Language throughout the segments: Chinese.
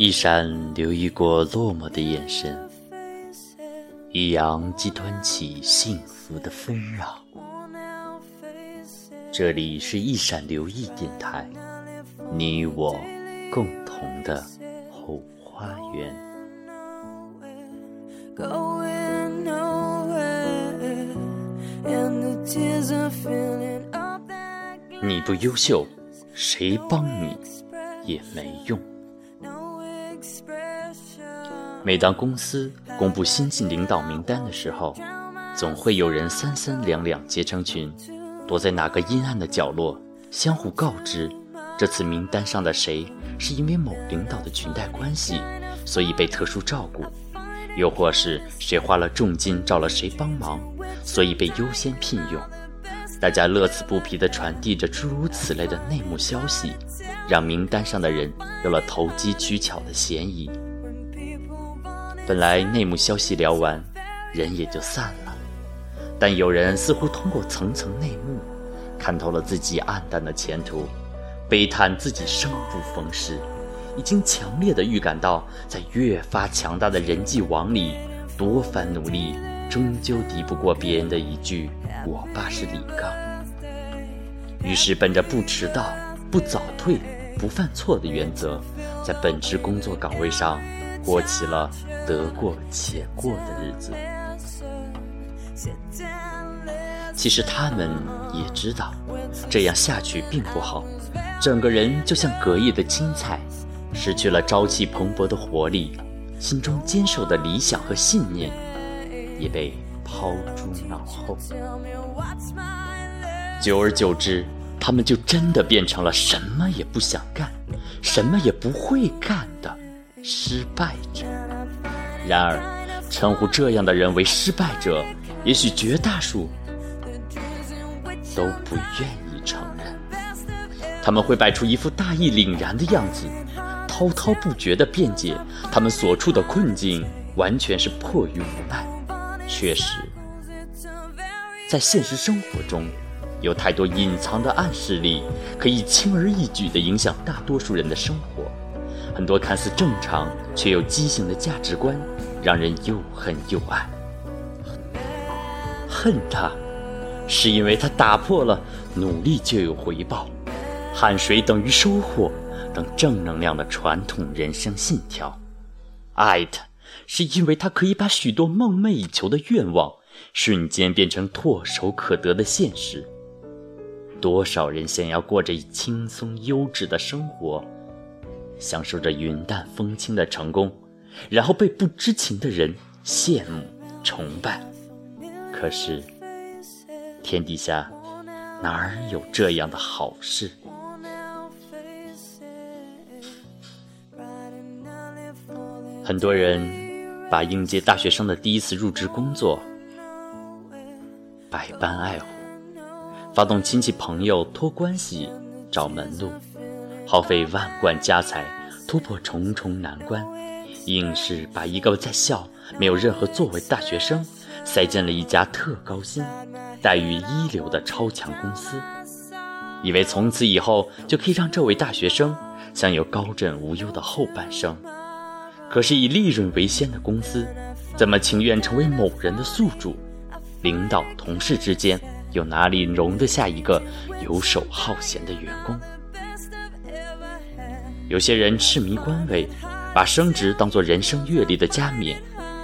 一闪留意过落寞的眼神，一扬即端起幸福的纷扰。这里是一闪留意电台，你我共同的后花园。你不优秀，谁帮你也没用。每当公司公布新进领导名单的时候，总会有人三三两两结成群，躲在哪个阴暗的角落，相互告知这次名单上的谁是因为某领导的裙带关系，所以被特殊照顾；又或是谁花了重金找了谁帮忙，所以被优先聘用。大家乐此不疲地传递着诸如此类的内幕消息，让名单上的人有了投机取巧的嫌疑。本来内幕消息聊完，人也就散了，但有人似乎通过层层内幕，看透了自己暗淡的前途，悲叹自己生不逢时，已经强烈的预感到，在越发强大的人际网里，多番努力，终究敌不过别人的一句“我爸是李刚”。于是，本着不迟到、不早退、不犯错的原则，在本职工作岗位上。过起了得过且过的日子。其实他们也知道，这样下去并不好，整个人就像隔夜的青菜，失去了朝气蓬勃的活力，心中坚守的理想和信念也被抛诸脑后。久而久之，他们就真的变成了什么也不想干，什么也不会干的。失败者。然而，称呼这样的人为失败者，也许绝大数都不愿意承认。他们会摆出一副大义凛然的样子，滔滔不绝地辩解他们所处的困境完全是迫于无奈。确实，在现实生活中，有太多隐藏的暗示力，可以轻而易举地影响大多数人的生活。很多看似正常却又畸形的价值观，让人又恨又爱。恨他，是因为他打破了“努力就有回报，汗水等于收获”等正能量的传统人生信条；爱他，是因为他可以把许多梦寐以求的愿望瞬间变成唾手可得的现实。多少人想要过着轻松优质的生活？享受着云淡风轻的成功，然后被不知情的人羡慕崇拜。可是，天底下哪儿有这样的好事？很多人把应届大学生的第一次入职工作百般爱护，发动亲戚朋友托关系找门路。耗费万贯家财，突破重重难关，硬是把一个在校没有任何作为的大学生塞进了一家特高薪、待遇一流的超强公司，以为从此以后就可以让这位大学生享有高枕无忧的后半生。可是以利润为先的公司，怎么情愿成为某人的宿主？领导同事之间又哪里容得下一个游手好闲的员工？有些人痴迷官位，把升职当作人生阅历的加冕，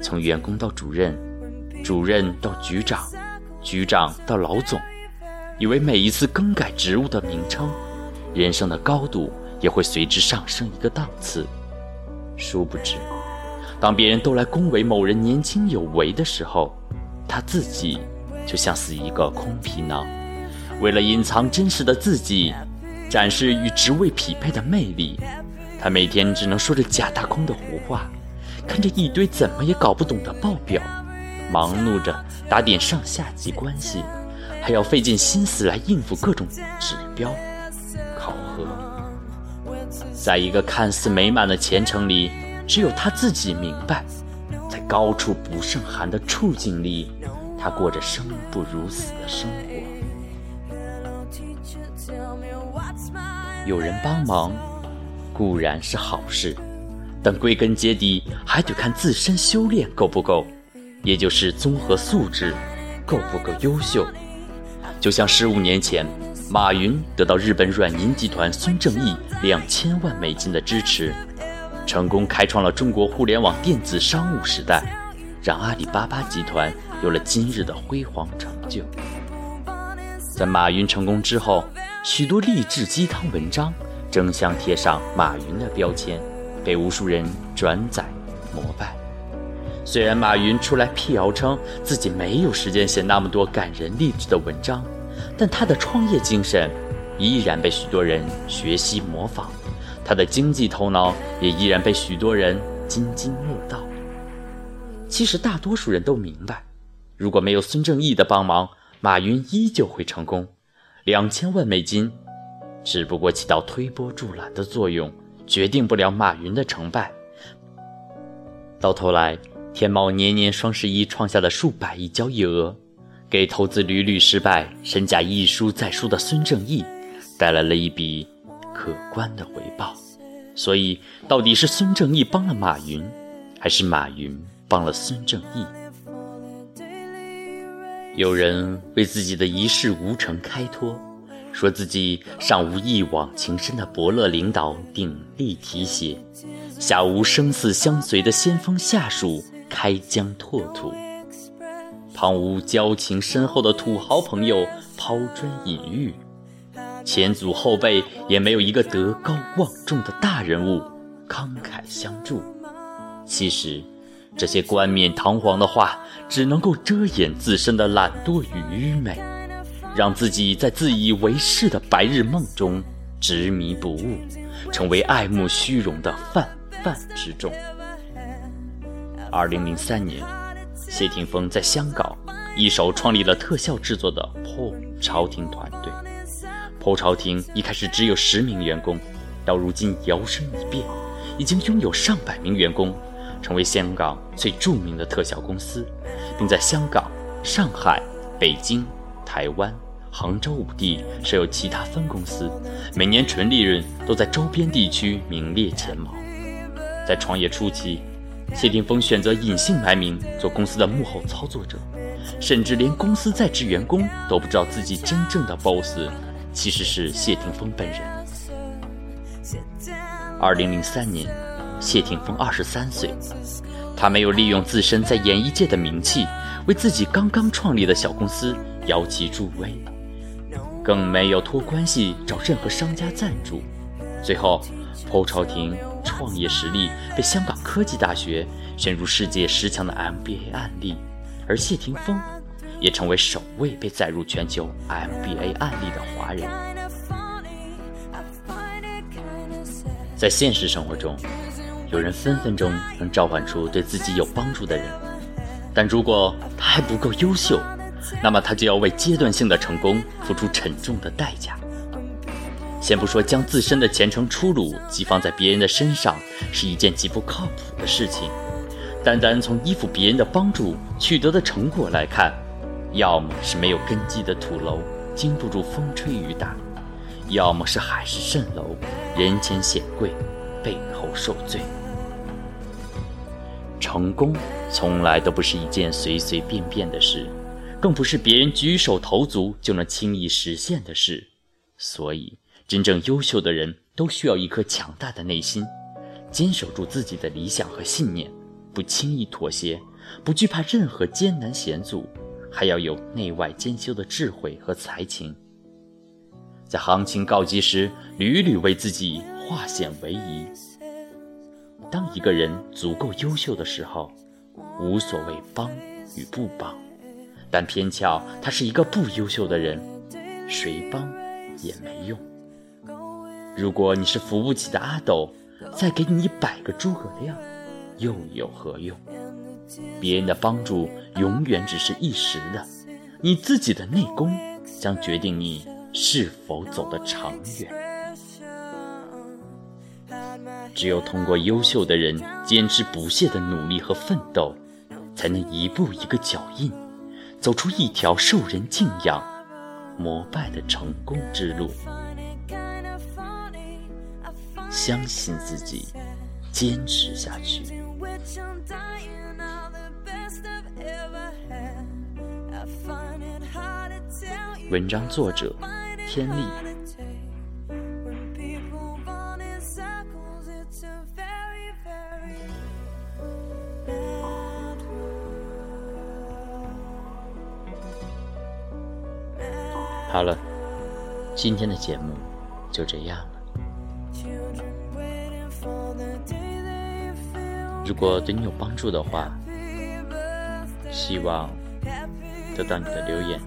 从员工到主任，主任到局长，局长到老总，以为每一次更改职务的名称，人生的高度也会随之上升一个档次。殊不知，当别人都来恭维某人年轻有为的时候，他自己就像是一个空皮囊，为了隐藏真实的自己。展示与职位匹配的魅力，他每天只能说着假大空的胡话，看着一堆怎么也搞不懂的报表，忙碌着打点上下级关系，还要费尽心思来应付各种指标考核。在一个看似美满的前程里，只有他自己明白，在高处不胜寒的处境里，他过着生不如死的生活。有人帮忙固然是好事，但归根结底还得看自身修炼够不够，也就是综合素质够不够优秀。就像十五年前，马云得到日本软银集团孙正义两千万美金的支持，成功开创了中国互联网电子商务时代，让阿里巴巴集团有了今日的辉煌成就。在马云成功之后，许多励志鸡汤文章争相贴上马云的标签，被无数人转载膜拜。虽然马云出来辟谣称自己没有时间写那么多感人励志的文章，但他的创业精神依然被许多人学习模仿，他的经济头脑也依然被许多人津津乐道。其实大多数人都明白，如果没有孙正义的帮忙。马云依旧会成功，两千万美金只不过起到推波助澜的作用，决定不了马云的成败。到头来，天猫年年双十一创下了数百亿交易额，给投资屡屡失败、身价一输再输的孙正义带来了一笔可观的回报。所以，到底是孙正义帮了马云，还是马云帮了孙正义？有人为自己的一事无成开脱，说自己上无一往情深的伯乐领导鼎力提携，下无生死相随的先锋下属开疆拓土，旁无交情深厚的土豪朋友抛砖引玉，前祖后辈也没有一个德高望重的大人物慷慨相助。其实。这些冠冕堂皇的话，只能够遮掩自身的懒惰与愚昧，让自己在自以为是的白日梦中执迷不悟，成为爱慕虚荣的泛泛之众。二零零三年，谢霆锋在香港一手创立了特效制作的 PO 朝廷团队。PO 朝廷一开始只有十名员工，到如今摇身一变，已经拥有上百名员工。成为香港最著名的特效公司，并在香港、上海、北京、台湾、杭州五地设有其他分公司，每年纯利润都在周边地区名列前茅。在创业初期，谢霆锋选择隐姓埋名做公司的幕后操作者，甚至连公司在职员工都不知道自己真正的 boss 其实是谢霆锋本人。二零零三年。谢霆锋二十三岁，他没有利用自身在演艺界的名气，为自己刚刚创立的小公司摇旗助威，更没有托关系找任何商家赞助。最后，蒲朝廷创业实力被香港科技大学选入世界十强的 MBA 案例，而谢霆锋也成为首位被载入全球 MBA 案例的华人。在现实生活中。有人分分钟能召唤出对自己有帮助的人，但如果他还不够优秀，那么他就要为阶段性的成功付出沉重的代价。先不说将自身的前程出路寄放在别人的身上是一件极不靠谱的事情，单单从依附别人的帮助取得的成果来看，要么是没有根基的土楼，经不住风吹雨打；要么是海市蜃楼，人前显贵。背后受罪。成功从来都不是一件随随便便的事，更不是别人举手投足就能轻易实现的事。所以，真正优秀的人都需要一颗强大的内心，坚守住自己的理想和信念，不轻易妥协，不惧怕任何艰难险阻，还要有内外兼修的智慧和才情，在行情告急时屡屡为自己。化险为夷。当一个人足够优秀的时候，无所谓帮与不帮，但偏巧他是一个不优秀的人，谁帮也没用。如果你是扶不起的阿斗，再给你一百个诸葛亮，又有何用？别人的帮助永远只是一时的，你自己的内功将决定你是否走得长远。只有通过优秀的人坚持不懈的努力和奋斗，才能一步一个脚印，走出一条受人敬仰、膜拜的成功之路。相信自己，坚持下去。文章作者：天丽。好了，今天的节目就这样了。如果对你有帮助的话，希望得到你的留言。